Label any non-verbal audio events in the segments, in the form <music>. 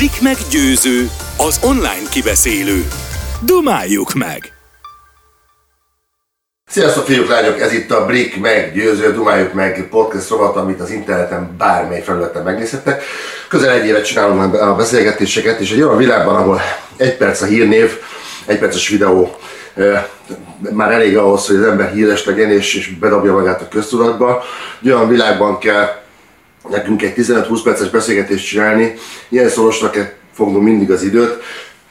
Blik meg győző, az online kibeszélő. Dumáljuk meg! Sziasztok fiúk, lányok! Ez itt a Blik meg győző, dumáljuk meg podcast rovat, amit az interneten bármely felületen megnézhettek. Közel egy évet csinálunk a beszélgetéseket, és egy olyan világban, ahol egy perc a hírnév, egy perces videó már elég ahhoz, hogy az ember híres legyen és, és bedobja magát a köztudatba. Egy olyan világban kell nekünk egy 15-20 perces beszélgetést csinálni, ilyen szorosra kell fognunk mindig az időt,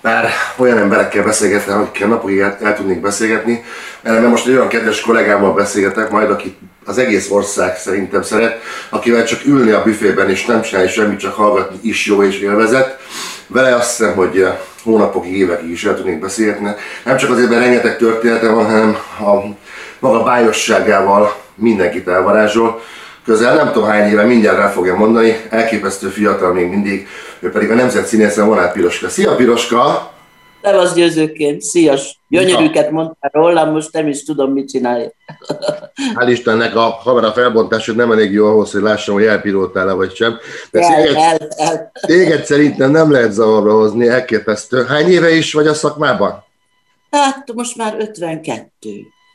bár olyan emberekkel beszélgetni, akikkel napokig el, el tudnék beszélgetni, mert most egy olyan kedves kollégámmal beszélgetek majd, aki az egész ország szerintem szeret, akivel csak ülni a büfében és nem csinálni semmit, csak hallgatni is jó és élvezet. Vele azt hiszem, hogy hónapokig, évekig is el tudnék beszélgetni. Nem csak azért, mert rengeteg története van, hanem a maga bájosságával mindenkit elvarázsol. Közel nem tudom hány éve, mindjárt rá fogja mondani, elképesztő fiatal még mindig, ő pedig a nemzet színészen van át Piroska. Szia Piroska! az győzőként, szia! Gyönyörűket mondtál rólam, most nem is tudom, mit csinálja. Hál' Istennek a kamera felbontásod nem elég jó ahhoz, hogy lássam, hogy elpiroltál-e vagy sem. De el, téged, el, el. téged szerintem nem lehet zavarba hozni, elképesztő. Hány éve is vagy a szakmában? Hát most már 52.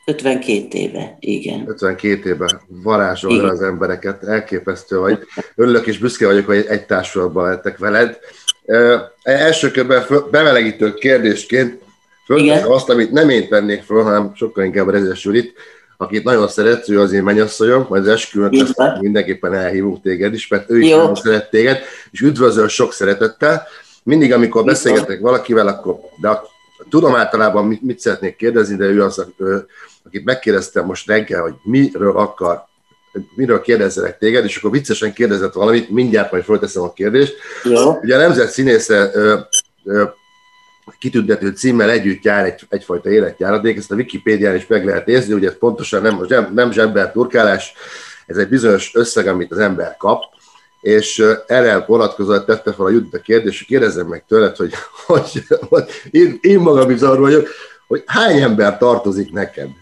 52 éve, igen. 52 éve varázsolja az embereket, elképesztő vagy. Örülök és büszke vagyok, hogy egy társulatban lettek veled. Uh, első körben bemelegítő kérdésként fölteszem azt, amit nem én tennék föl, hanem sokkal inkább Rezes Julit, akit nagyon szeret, ő az én mennyasszonyom, majd az esküvőn mindenképpen elhívunk téged is, mert ő is Jó. nagyon szeret téged, és üdvözöl sok szeretettel. Mindig, amikor beszélgetek valakivel, akkor, de tudom általában mit, mit szeretnék kérdezni, de ő az, akit megkérdeztem most reggel, hogy miről akar, miről kérdezzelek téged, és akkor viccesen kérdezett valamit, mindjárt majd fölteszem a kérdést. Jó. Ugye a Nemzet Színésze kitüntető címmel együtt jár egy, egyfajta életjáradék, ezt a Wikipédián is meg lehet nézni, ugye ez pontosan nem, nem, nem zsember turkálás, ez egy bizonyos összeg, amit az ember kap, és erre vonatkozóan tette fel a Judit a kérdést, hogy kérdezzem meg tőled, hogy, <laughs> hogy, hogy én, én magam is arról vagyok, hogy hány ember tartozik neked? <laughs>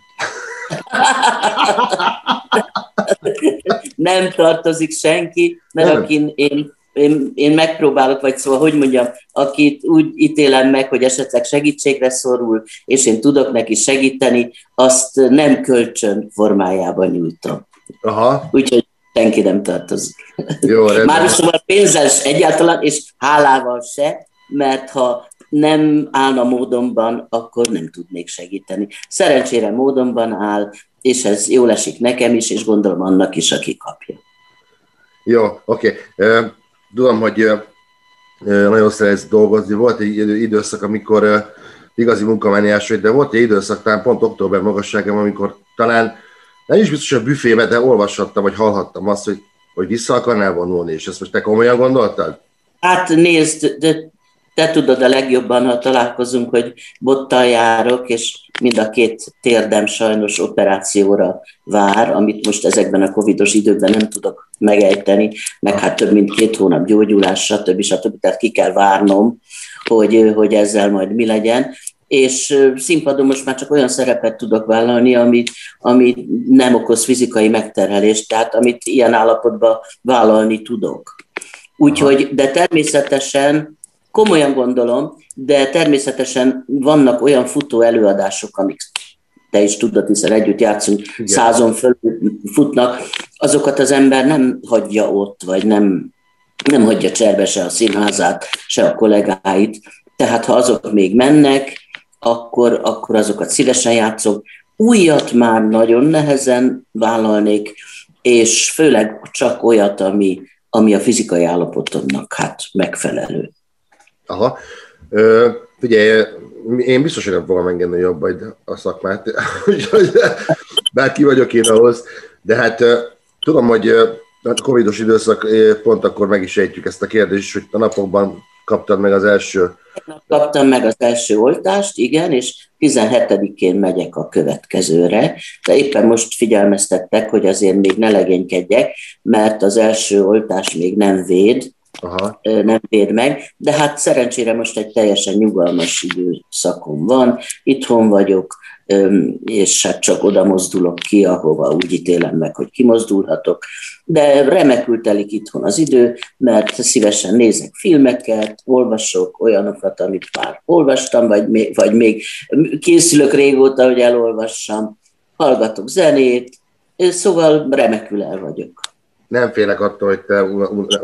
nem tartozik senki, mert nem. akin én, én, én megpróbálok, vagy szóval, hogy mondjam, akit úgy ítélem meg, hogy esetleg segítségre szorul, és én tudok neki segíteni, azt nem kölcsön formájában nyújtom. Aha. Úgyhogy senki nem tartozik. Jó, <laughs> Már is szóval pénzzel egyáltalán, és hálával se, mert ha nem állna módonban, akkor nem tudnék segíteni. Szerencsére módonban áll, és ez jól esik nekem is, és gondolom annak is, aki kapja. Jó, oké. Okay. Tudom, hogy nagyon szeretsz dolgozni. Volt egy időszak, amikor igazi munkamániás vagy, de volt egy időszak, talán pont október magasságban, amikor talán nem is biztos a büfébe, de olvashattam, vagy hallhattam azt, hogy, hogy vissza akarnál vonulni, és ezt most te komolyan gondoltad? Hát nézd, de te tudod a legjobban, ha találkozunk, hogy bottal járok, és mind a két térdem sajnos operációra vár, amit most ezekben a covidos időkben nem tudok megejteni, meg hát több mint két hónap gyógyulás, stb. stb. Tehát ki kell várnom, hogy, hogy ezzel majd mi legyen és színpadon most már csak olyan szerepet tudok vállalni, amit, ami nem okoz fizikai megterhelést, tehát amit ilyen állapotban vállalni tudok. Úgyhogy, de természetesen komolyan gondolom, de természetesen vannak olyan futó előadások, amik te is tudod, hiszen együtt játszunk, Igen. százon föl futnak, azokat az ember nem hagyja ott, vagy nem, nem hagyja cserbe se a színházát, se a kollégáit. Tehát ha azok még mennek, akkor, akkor azokat szívesen játszok. Újat már nagyon nehezen vállalnék, és főleg csak olyat, ami, ami a fizikai állapotomnak hát megfelelő. Aha. Ö, figyelj, én biztos, hogy nem fogom engedni jobb a szakmát, <laughs> bár ki vagyok én ahhoz, de hát tudom, hogy a covidos időszak pont akkor meg is ejtjük ezt a kérdést, hogy a napokban kaptad meg az első... Kaptam meg az első oltást, igen, és 17-én megyek a következőre, de éppen most figyelmeztettek, hogy azért még ne legénykedjek, mert az első oltás még nem véd, Aha. nem véd meg, de hát szerencsére most egy teljesen nyugalmas időszakom van, itthon vagyok, és hát csak oda mozdulok ki, ahova úgy ítélem meg, hogy kimozdulhatok. De remekül telik itthon az idő, mert szívesen nézek filmeket, olvasok olyanokat, amit már olvastam, vagy még, vagy még készülök régóta, hogy elolvassam, hallgatok zenét, szóval remekül el vagyok. Nem félek attól, hogy te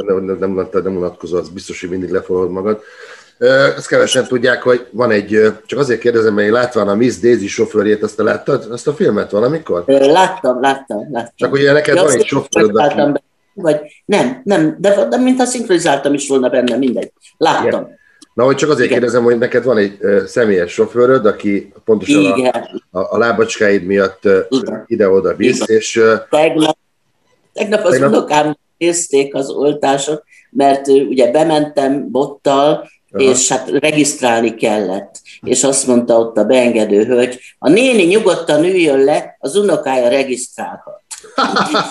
nem, nem, nem unatkozol, az biztos, hogy mindig leforod magad. Ezt kevesen tudják, hogy van egy, csak azért kérdezem, mert én látván a Miss Daisy sofőrjét, azt te láttad, azt a filmet valamikor? Láttam, láttam, láttam. Csak ugye neked ja, van egy sofőröd, aki... Vagy nem, nem, de, de mintha szinkronizáltam is volna benne, mindegy. Láttam. Igen. Na, hogy csak azért Igen. kérdezem, hogy neked van egy uh, személyes sofőröd, aki pontosan Igen. a, a, a lábacskáid miatt ide-oda visz, Igen. és... Tegnap, tegnap az tegnap... unokám nézték az oltásot, mert ugye bementem bottal, Aha. és hát regisztrálni kellett. És azt mondta ott a beengedő hölgy, a néni nyugodtan üljön le, az unokája regisztrálhat.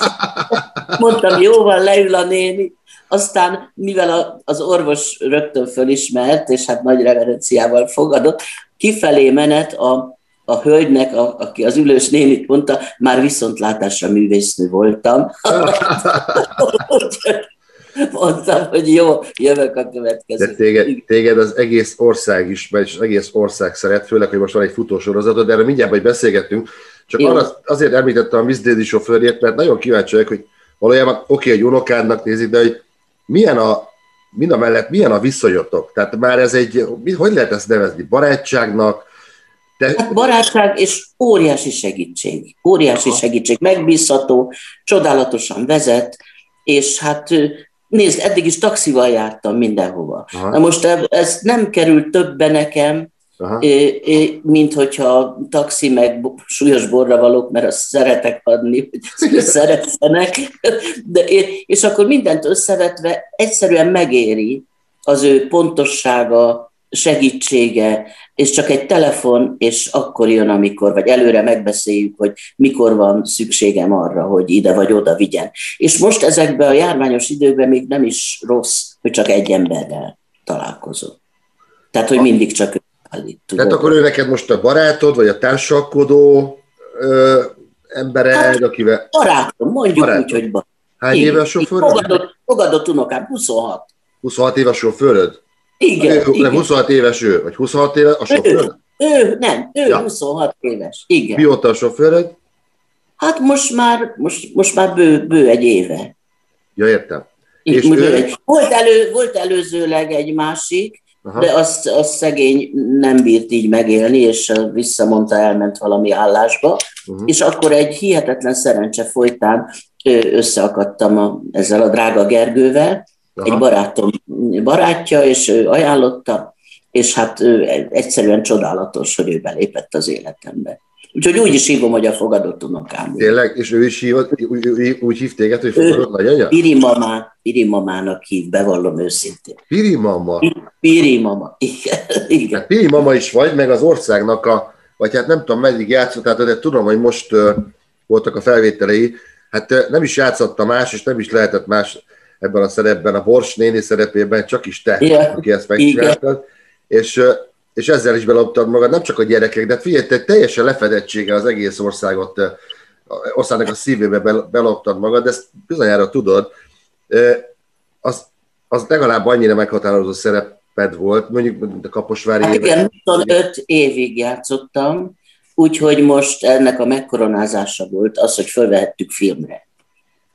<laughs> Mondtam, jó van, leül a néni. Aztán, mivel az orvos rögtön fölismert, és hát nagy reverenciával fogadott, kifelé menet a, a hölgynek, a, aki az ülős nénit mondta, már viszontlátásra művésznő voltam. <laughs> <laughs> mondtam, hogy jó, jövök a következő. De téged, téged az egész ország is, és az egész ország szeret, főleg, hogy most van egy futósorozatod, de erről mindjárt majd beszélgettünk. Csak arra, azért említettem a Miss Daisy sofőrjét, mert nagyon kíváncsi vagyok, hogy valójában oké, okay, hogy unokádnak nézik, de hogy milyen a, mind a mellett milyen a viszonyotok? Tehát már ez egy, hogy lehet ezt nevezni, barátságnak, de... Hát barátság és óriási segítség. Óriási Aha. segítség, megbízható, csodálatosan vezet, és hát Nézd, eddig is taxival jártam mindenhova. Aha. Na most ez nem került többe nekem, Aha. mint hogyha taxi meg súlyos borra valók, mert azt szeretek adni, hogy <laughs> szeretszenek. De, és akkor mindent összevetve egyszerűen megéri az ő pontossága, segítsége, és csak egy telefon, és akkor jön, amikor, vagy előre megbeszéljük, hogy mikor van szükségem arra, hogy ide vagy oda vigyen. És most ezekben a járványos időkben még nem is rossz, hogy csak egy emberrel találkozom. Tehát, hogy mindig csak ő állít. Tehát akkor ő neked most a barátod, vagy a társalkodó ö, embered, hát, akivel... Barátom, mondjuk barátom. úgy, hogy barátom. Hány éves a sofőröd? Fogadott, fogadott unokám, 26. 26 éves sofőröd? Igen, ő, igen. 26 éves ő, vagy 26 éves a sofőr? Ő, ő nem, ő ja. 26 éves, igen. Mióta a sofőröd? Hát most már, most, most már bő, bő egy éve. Ja, értem. És ő... volt, elő, volt előzőleg egy másik, Aha. de azt, azt szegény nem bírt így megélni, és visszamondta, elment valami állásba, uh-huh. és akkor egy hihetetlen szerencse folytán összeakadtam a, ezzel a drága Gergővel, Aha. egy barátom barátja, és ő ajánlotta, és hát egyszerűen csodálatos, hogy ő belépett az életembe. Úgyhogy úgy is hívom, hogy a fogadott unokám. Tényleg? És ő is hívott, úgy, úgy hív téged, hogy fogadott nagyanya? Piri mamá, Piri mamának hív, bevallom őszintén. Piri mama? Piri mama, igen. igen. Hát Piri mama is vagy, meg az országnak a, vagy hát nem tudom, meddig játszott, de tudom, hogy most voltak a felvételei, hát nem is játszotta más, és nem is lehetett más ebben a szerepben, a Bors néni szerepében csak is te, yeah. aki ezt megcsináltad, és, és ezzel is beloptad magad, nem csak a gyerekek, de figyelj, te teljesen lefedettsége az egész országot, országnak a szívébe beloptad magad, de ezt bizonyára tudod, az, az legalább annyira meghatározó szereped volt, mondjuk a Kaposvári hát igen, 25 évig játszottam, úgyhogy most ennek a megkoronázása volt az, hogy fölvehettük filmre.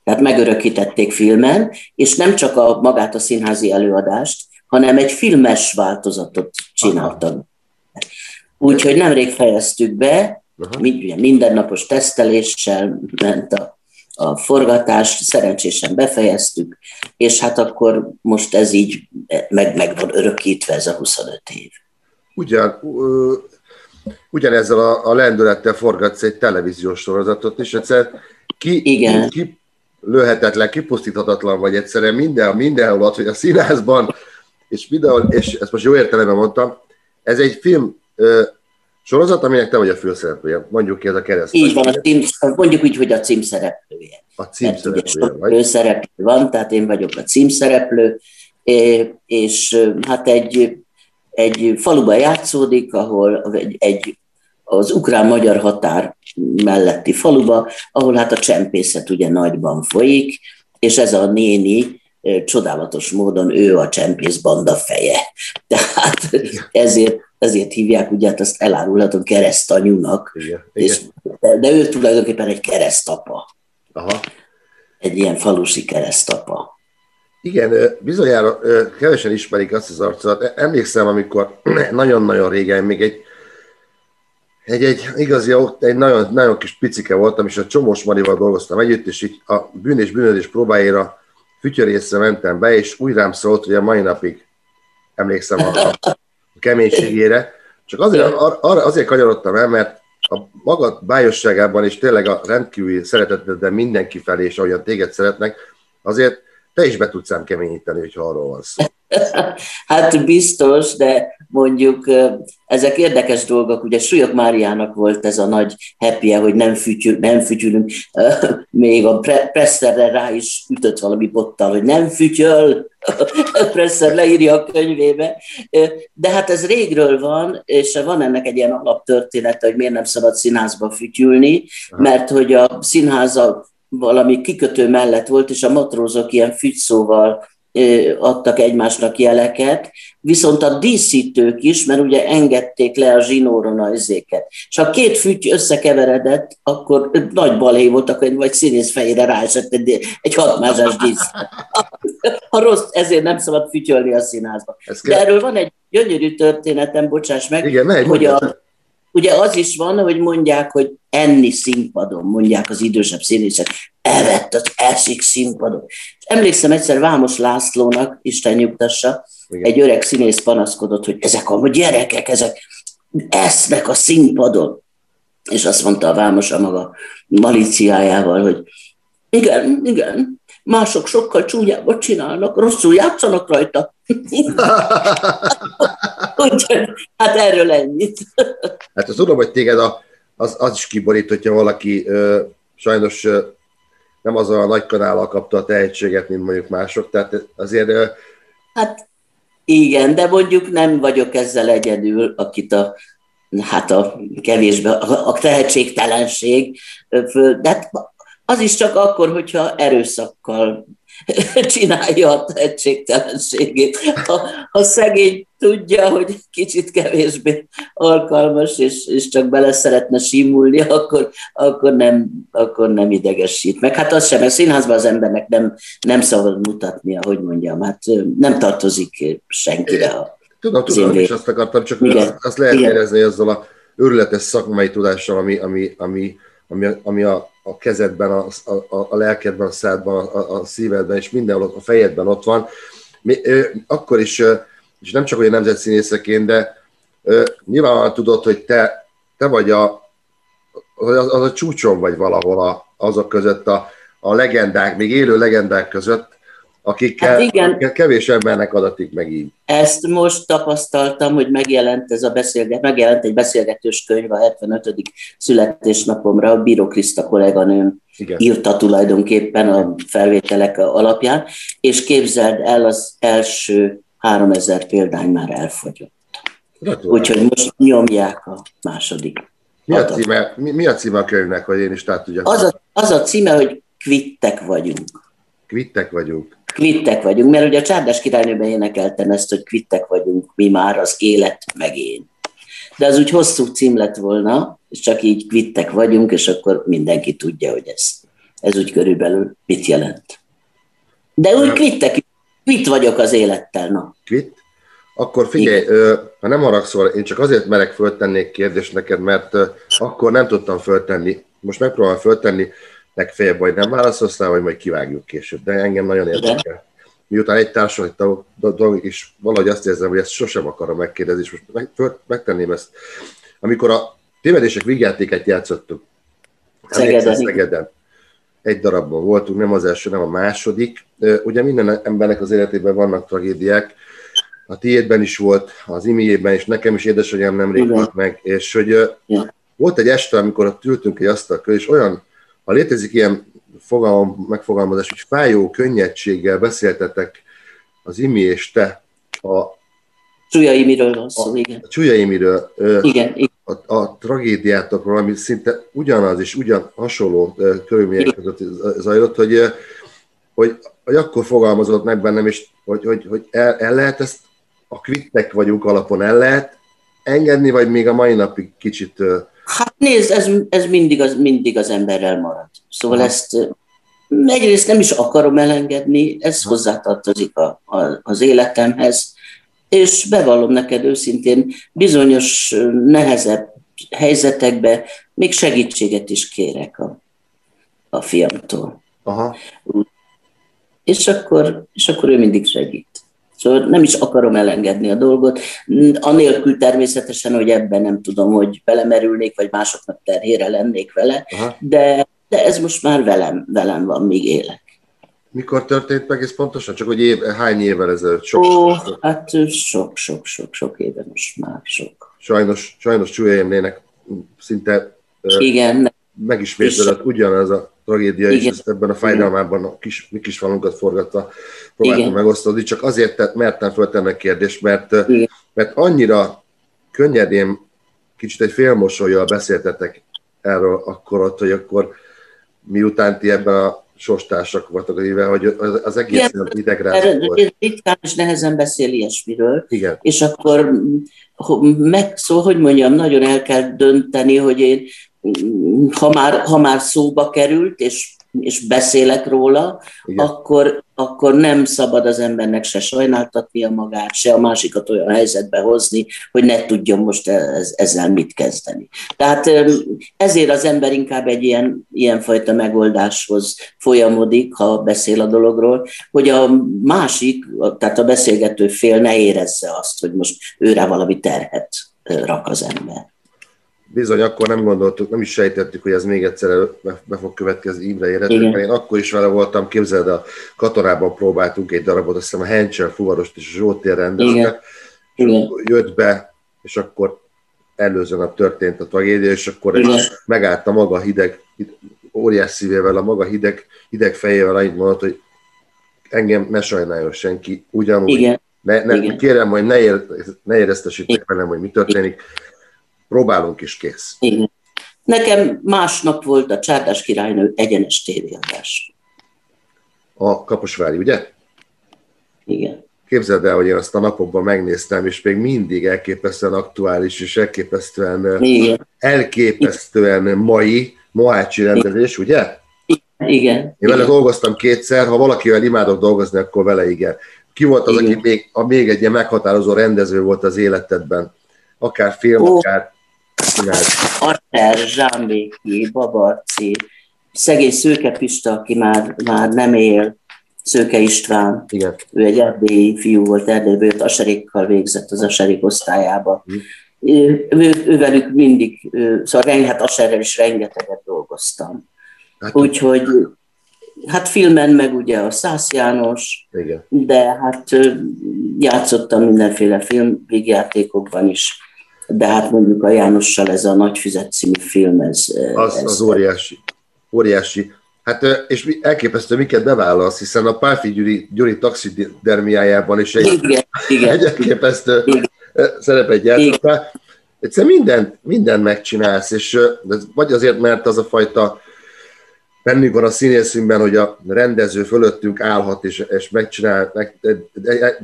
Tehát megörökítették filmen, és nem csak a magát a színházi előadást, hanem egy filmes változatot csináltak. Úgyhogy nemrég fejeztük be, mind, mindennapos teszteléssel ment a, a forgatás, szerencsésen befejeztük, és hát akkor most ez így meg, meg van örökítve ez a 25 év. Ugyan, ugyanezzel a, a lendülettel forgatsz egy televíziós sorozatot is, egyszer ki, Igen. ki lőhetetlen, kipusztíthatatlan vagy egyszerűen minden, mindenhol ott, hogy a színházban, és mindenhol, és ezt most jó értelemben mondtam, ez egy film ö, sorozat, aminek te vagy a főszereplője. Mondjuk ki ez a kereszt. Így van, a cím, mondjuk úgy, hogy a címszereplője. A címszereplője vagy? Főszereplő van, tehát én vagyok a címszereplő, és hát egy, egy faluban játszódik, ahol egy, egy az ukrán-magyar határ melletti faluba, ahol hát a csempészet ugye nagyban folyik, és ez a néni csodálatos módon ő a csempész banda feje. <laughs> Tehát ezért, ezért hívják, ugye hát azt elárulhatom keresztanyúnak, igen, és, igen. de ő tulajdonképpen egy keresztapa. Aha. Egy ilyen falusi keresztapa. Igen, bizonyára kevesen ismerik azt az arcot. Emlékszem, amikor <clears throat> nagyon-nagyon régen még egy egy, egy igazi, egy nagyon, nagyon kis picike voltam, és a Csomós Marival dolgoztam együtt, és így a bűn és bűnözés próbáira fütyörészre mentem be, és úgy rám szólt, hogy a mai napig emlékszem a, a keménységére. Csak azért, ar, azért kanyarodtam el, mert a magad bájosságában és tényleg a rendkívüli szeretetedben mindenki felé, és ahogyan téged szeretnek, azért te is be tudsz ám keményíteni, hogyha arról van szó. <laughs> hát biztos, de mondjuk ezek érdekes dolgok. Ugye Súlyok Máriának volt ez a nagy happy hogy nem, fütyül, nem fütyülünk. Még a Presserre rá is ütött valami bottal, hogy nem fütyöl. <laughs> Presser leírja a könyvébe. De hát ez régről van, és van ennek egy ilyen alaptörténete, hogy miért nem szabad színházba fütyülni, mert hogy a színháza valami kikötő mellett volt, és a matrózok ilyen fügyszóval adtak egymásnak jeleket, viszont a díszítők is, mert ugye engedték le a zsinóron a izéket. És ha két füty összekeveredett, akkor nagy balé voltak, vagy színész fejére ráesett egy, egy hatmázás dísz. <laughs> Ha rossz, ezért nem szabad fütyölni a színházba. De erről van egy gyönyörű történetem, bocsáss meg, Igen, hogy a, Ugye az is van, hogy mondják, hogy enni színpadon, mondják az idősebb színészek, evett az eszik színpadon. És emlékszem egyszer Vámos Lászlónak, Isten nyugtassa, Igen. egy öreg színész panaszkodott, hogy ezek a gyerekek, ezek esznek a színpadon. És azt mondta a Vámos a maga malíciájával, hogy igen, igen, mások sokkal csúnyábbat csinálnak, rosszul játszanak rajta. <laughs> Úgyhogy, hát erről ennyit. hát azt tudom, hogy téged a, az, az is kiborít, hogyha valaki ö, sajnos ö, nem az a nagy kanállal kapta a tehetséget, mint mondjuk mások, tehát azért... Ö... Hát igen, de mondjuk nem vagyok ezzel egyedül, akit a hát a kevésbe, a tehetségtelenség, de hát az is csak akkor, hogyha erőszakkal <laughs> csinálja a tehetségtelenségét. Ha, ha szegény tudja, hogy kicsit kevésbé alkalmas, és, és csak bele szeretne simulni, akkor, akkor, nem, akkor nem idegesít. Meg hát az sem, mert színházban az embernek nem, nem szabad mutatnia, hogy mondjam, hát nem tartozik senkire. A tudom, tudom, és azt akartam, csak Igen. azt, lehet Igen. érezni azzal a őrületes szakmai tudással, ami, ami, ami, ami, ami a a kezedben, a, a, a lelkedben, a szádban, a, a szívedben, és mindenhol a fejedben ott van. Mi, ö, akkor is, ö, és nem csak, a nemzetszínészeként, de ö, nyilvánvalóan tudod, hogy te, te vagy a, az, az a csúcson vagy valahol a, azok között, a, a legendák, még élő legendák között, akikkel, hát igen. akikkel kevés embernek adatik meg így. Ezt most tapasztaltam, hogy megjelent ez a beszélget, megjelent egy beszélgetős könyv a 75. születésnapomra, a Bíró Kriszta kolléganőm igen. írta tulajdonképpen a felvételek alapján, és képzeld el, az első 3000 példány már elfogyott. Úgyhogy most nyomják a második. Mi a, címe, mi, mi a címe a könyvnek, hogy én is tehát tudjak? Az a, az a címe, hogy kvittek vagyunk. Kvittek vagyunk kvittek vagyunk, mert ugye a Csárdás királynőben énekeltem ezt, hogy kvittek vagyunk mi már, az élet meg én. De az úgy hosszú cím lett volna, és csak így kvittek vagyunk, és akkor mindenki tudja, hogy ez, ez úgy körülbelül mit jelent. De úgy kvittek, kvit vagyok az élettel, na. Kvit? Akkor figyelj, Igen. ha nem haragszol, én csak azért merek föltenni kérdést neked, mert akkor nem tudtam föltenni, most megpróbálom föltenni, legfeljebb vagy nem válaszolsz rá, vagy majd kivágjuk később. De engem nagyon érdekel. Miután egy társadalmi dolog is valahogy azt érzem, hogy ezt sosem akarom megkérdezni, és most meg, föl, megtenném ezt. Amikor a tévedések vígjátéket játszottuk, Szegeden. Szegeden. Egy darabban voltunk, nem az első, nem a második. Ugye minden embernek az életében vannak tragédiák, a tiédben is volt, az imiében is, nekem is édesanyám nemrég volt meg, és hogy ja. volt egy este, amikor ott ültünk egy asztal és olyan ha létezik ilyen fogalom, megfogalmazás, hogy fájó könnyedséggel beszéltetek az Imi és te a Csúlyaimiről van szó, igen. A Csúlyaimiről, igen, igen. A, a tragédiátokról, ami szinte ugyanaz és ugyan hasonló körülmények között zajlott, hogy, hogy, hogy akkor fogalmazott meg bennem, és hogy, hogy, hogy el, el lehet ezt a kvittek vagyunk alapon el lehet engedni, vagy még a mai napig kicsit... Hát nézd, ez, ez mindig, az, mindig az emberrel marad. Szóval ha. ezt egyrészt nem is akarom elengedni, ez hozzátartozik a, a, az életemhez, és bevallom neked őszintén, bizonyos nehezebb helyzetekben még segítséget is kérek a, a fiamtól. Aha. És akkor, és akkor ő mindig segít. Szóval nem is akarom elengedni a dolgot, anélkül természetesen, hogy ebben nem tudom, hogy belemerülnék, vagy másoknak terhére lennék vele, de, de ez most már velem, velem van, míg élek. Mikor történt meg ez pontosan? Csak hogy év, hány évvel ezelőtt? Sok, Ó, sok, hát sok, sok, sok, sok éve most már sok. Sajnos, sajnos Csúlyemlének szinte Igen. Megismétlődött ugyanaz a tragédia, Igen. és ezt ebben a fájdalmában a kis, mi kis falunkat forgatta, próbáltam Igen. megosztani, csak azért tett, mertem föltenni a kérdést, mert, Igen. mert annyira könnyedén, kicsit egy félmosolyjal beszéltetek erről akkor ott, hogy akkor miután ti ebben a sorstársak voltak, mivel hogy az egész Igen, idegre volt. Ritkán és nehezen beszél ilyesmiről. Igen. És akkor meg, szóval, hogy mondjam, nagyon el kell dönteni, hogy én ha már, ha már szóba került, és, és beszélek róla, akkor, akkor nem szabad az embernek se sajnáltatnia magát, se a másikat olyan helyzetbe hozni, hogy ne tudjon most ez, ezzel mit kezdeni. Tehát ezért az ember inkább egy ilyen, ilyenfajta megoldáshoz folyamodik, ha beszél a dologról, hogy a másik, tehát a beszélgető fél ne érezze azt, hogy most őre valami terhet rak az ember bizony akkor nem gondoltuk, nem is sejtettük, hogy ez még egyszer be fog következni Imre életében. Én akkor is vele voltam, képzeld, a katonában próbáltunk egy darabot, azt hiszem a Hencsel fuvarost és a Zsótér rendezve, jött be, és akkor előző nap történt a tragédia, és akkor Igen. megállt a maga hideg, óriás szívével, a maga hideg, hideg fejével annyit mondott, hogy engem ne sajnáljon senki, ugyanúgy. Igen. Ne, ne, Igen. Kérem, hogy ne, ér, ne éreztesítek velem, hogy mi történik próbálunk is kész. Igen. Nekem másnap volt a Csárdás királynő egyenes tévéadás. A Kaposvári, ugye? Igen. Képzeld el, hogy én azt a napokban megnéztem, és még mindig elképesztően aktuális, és elképesztően, Igen. elképesztően mai Mohácsi rendezés, ugye? Igen. Én vele igen. dolgoztam kétszer, ha valakivel imádok dolgozni, akkor vele igen. Ki volt az, igen. aki még, a, még egy ilyen meghatározó rendező volt az életedben? Akár film, oh. akár csinált? Arter, Zsámbéki, Babarci, szegény Szőke Pista, aki már, már nem él, Szőke István, Igen. ő egy erdélyi fiú volt, Erdélyből jött, Aserékkal végzett az Aserék osztályába. Mm. Ő, ő, ővelük mindig, szóval hát Aserrel is rengeteget dolgoztam. Hát, Úgyhogy hát filmen meg ugye a Szász János, Igen. de hát játszottam mindenféle filmvégjátékokban is de hát mondjuk a Jánossal ez a Nagy Füzet című film, ez... Az, ez az óriási. Óriási. Hát, és elképesztő, miket bevállalsz, hiszen a Pálfi Gyuri, Gyuri taxidermiájában is egy, igen, igen. egy <laughs> elképesztő igen. szerepet játszottál. Egyszerűen mindent, mindent megcsinálsz, és vagy azért, mert az a fajta bennünk van a színészünkben, hogy a rendező fölöttünk állhat, és, és megcsinál. Meg, de, de, de,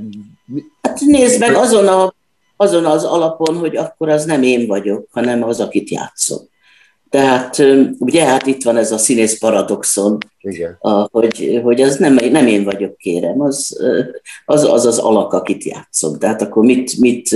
hát nézd meg, azon a azon az alapon, hogy akkor az nem én vagyok, hanem az, akit játszom. Tehát ugye hát itt van ez a színész paradoxon, Igen. A, hogy, hogy az nem, nem én vagyok, kérem, az az, az az alak, akit játszom. Tehát akkor mit, mit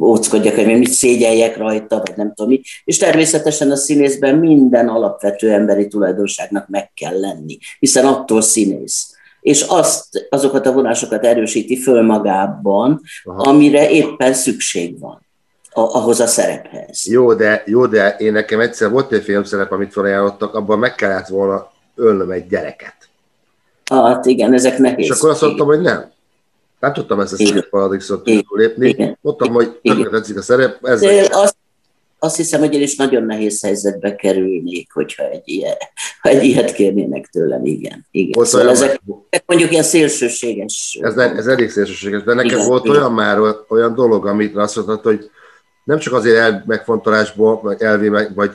óckodjak, vagy mit szégyeljek rajta, vagy nem tudom mi. És természetesen a színészben minden alapvető emberi tulajdonságnak meg kell lenni, hiszen attól színész és azt, azokat a vonásokat erősíti föl magában, Aha. amire éppen szükség van ahhoz a szerephez. Jó de, jó, de én nekem egyszer volt egy filmszerep, amit felajánlottak, abban meg kellett volna ölnöm egy gyereket. Hát igen, ezek nehéz. És akkor azt mondtam, hogy nem. Nem tudtam ezt a szép paradoxot lépni. Igen. Mondtam, hogy tökre tetszik a szerep. Ez azt, azt hiszem, hogy én is nagyon nehéz helyzetbe kerülnék, hogyha egy, ilyen, ha egy ilyet kérnének tőlem, igen. igen. Volt szóval olyan- ezek, ezek mondjuk ilyen szélsőséges. Ez, ne, ez elég szélsőséges, de neked Igen, volt igen. olyan már olyan dolog, amit azt mondtad, hogy nem csak azért el megfontolásból, vagy elvi meg, vagy,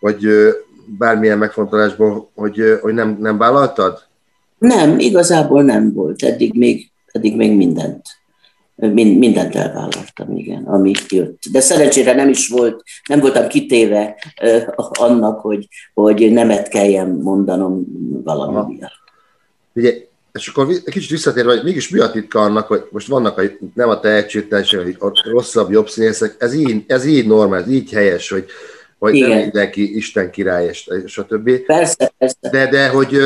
vagy bármilyen megfontolásból, hogy, hogy nem, nem vállaltad? Nem, igazából nem volt. Eddig még, eddig még mindent. Mind, mindent elvállaltam, igen, ami jött. De szerencsére nem is volt, nem voltam kitéve annak, hogy, hogy nemet kelljen mondanom valami miatt. Ugye, és akkor kicsit visszatérve, hogy mégis mi a titka annak, hogy most vannak a, nem a tehetségteljeség, hogy a rosszabb, jobb színészek, ez így, ez így normál, ez így helyes, hogy, hogy nem Igen. mindenki Isten király, és, és a többi. Persze, persze. De, de hogy,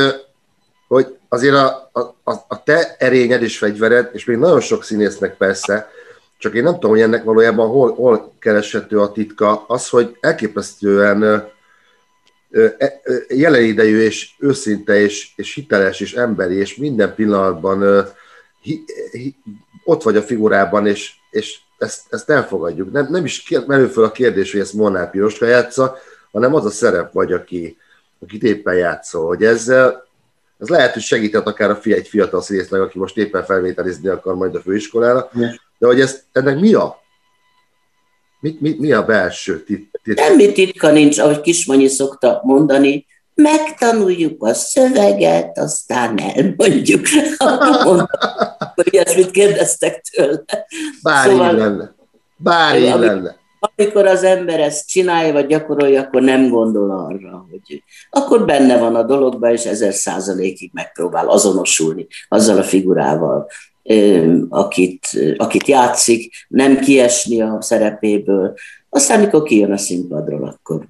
hogy azért a, a, a- te erényed és fegyvered, és még nagyon sok színésznek persze, csak én nem tudom, hogy ennek valójában hol, hol kereshető a titka, az, hogy elképesztően e- ö, jelen idejű és őszinte és, és hiteles és emberi, és minden pillanatban hi, hi, ott vagy a figurában, és, és ezt, ezt elfogadjuk. Nem, nem is merül föl a kérdés, hogy ezt Molnár Piroska játsza, hanem az a szerep vagy, aki, akit éppen játszol, hogy ezzel ez lehet, hogy segített akár a fi, egy fiatal színésznek, aki most éppen felvételizni akar majd a főiskolára, de hogy ez, ennek mi a? Mi, mi, mi a belső tit, tit, Semmi titka nincs, ahogy Kismanyi szokta mondani, megtanuljuk a szöveget, aztán elmondjuk. <laughs> Ilyesmit kérdeztek tőle. Bár Szóval- így lenne. Bár így Ami- lenne. Amikor az ember ezt csinálja, vagy gyakorolja, akkor nem gondol arra, hogy akkor benne van a dologban, és ezer százalékig megpróbál azonosulni azzal a figurával, akit, akit játszik, nem kiesni a szerepéből. Aztán, mikor kijön a színpadról, akkor,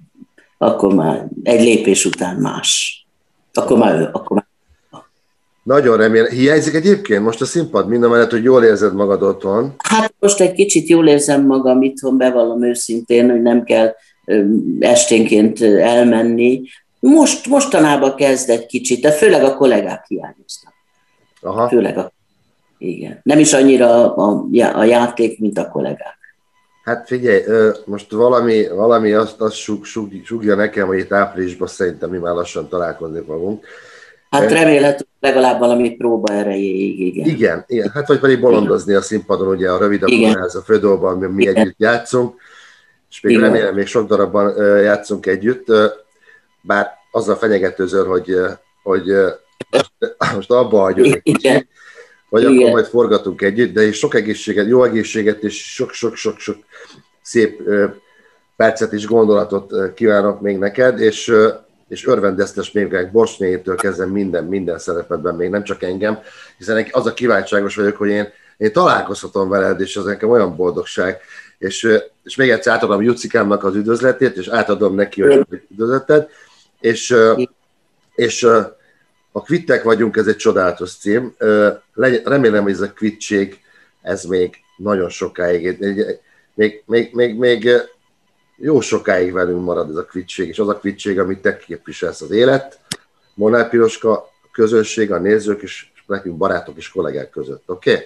akkor már egy lépés után más. Akkor már, akkor már Nagyon remélem. Hiányzik egyébként most a színpad, mind a mellett, hogy jól érzed magad otthon. Hát most egy kicsit jól érzem magam itthon, bevallom őszintén, hogy nem kell esténként elmenni. Most, mostanában kezd egy kicsit, de főleg a kollégák hiányoznak. Aha. Főleg a, igen. Nem is annyira a, a, játék, mint a kollégák. Hát figyelj, most valami, valami azt, azt sug, sug, sugja nekem, hogy itt áprilisban szerintem mi már lassan találkozni fogunk. Hát remélhetőleg legalább valami próba erejéig, igen. Igen, igen, hát vagy pedig bolondozni a színpadon, ugye a rövidebb Igen. ez a fődolban, mi, mi Igen. együtt játszunk, és még Igen. remélem, még sok darabban játszunk együtt, bár azzal fenyegetőzöl, hogy, hogy most, abba hagyjuk egy Igen. kicsit, vagy Igen. akkor majd forgatunk együtt, de és sok egészséget, jó egészséget, és sok-sok-sok-sok szép percet és gondolatot kívánok még neked, és, és örvendeztes még Borsnyétől kezdve minden, minden szerepedben, még nem csak engem, hiszen az a kívánságos vagyok, hogy én, én találkozhatom veled, és az nekem olyan boldogság, és, és még egyszer átadom Jucikámnak az üdvözletét, és átadom neki a üdvözleted, és, és a kvittek vagyunk, ez egy csodálatos cím. Remélem, hogy ez a kvittség, ez még nagyon sokáig, még, még, még, még jó sokáig velünk marad ez a kvittség, és az a kvittség, amit te képviselsz az élet, Molnár Piroska, a közönség, a nézők, és nekünk barátok és kollégák között, oké? Okay?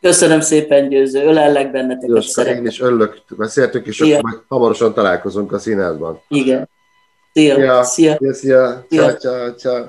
Köszönöm szépen, Győző, ölellek benneteket, Piroska, én szeretem. is örülök, beszéltünk, és Szia. akkor majd hamarosan találkozunk a színházban. Igen. Szia, szia. szia, szia, Szia. ciao, ciao.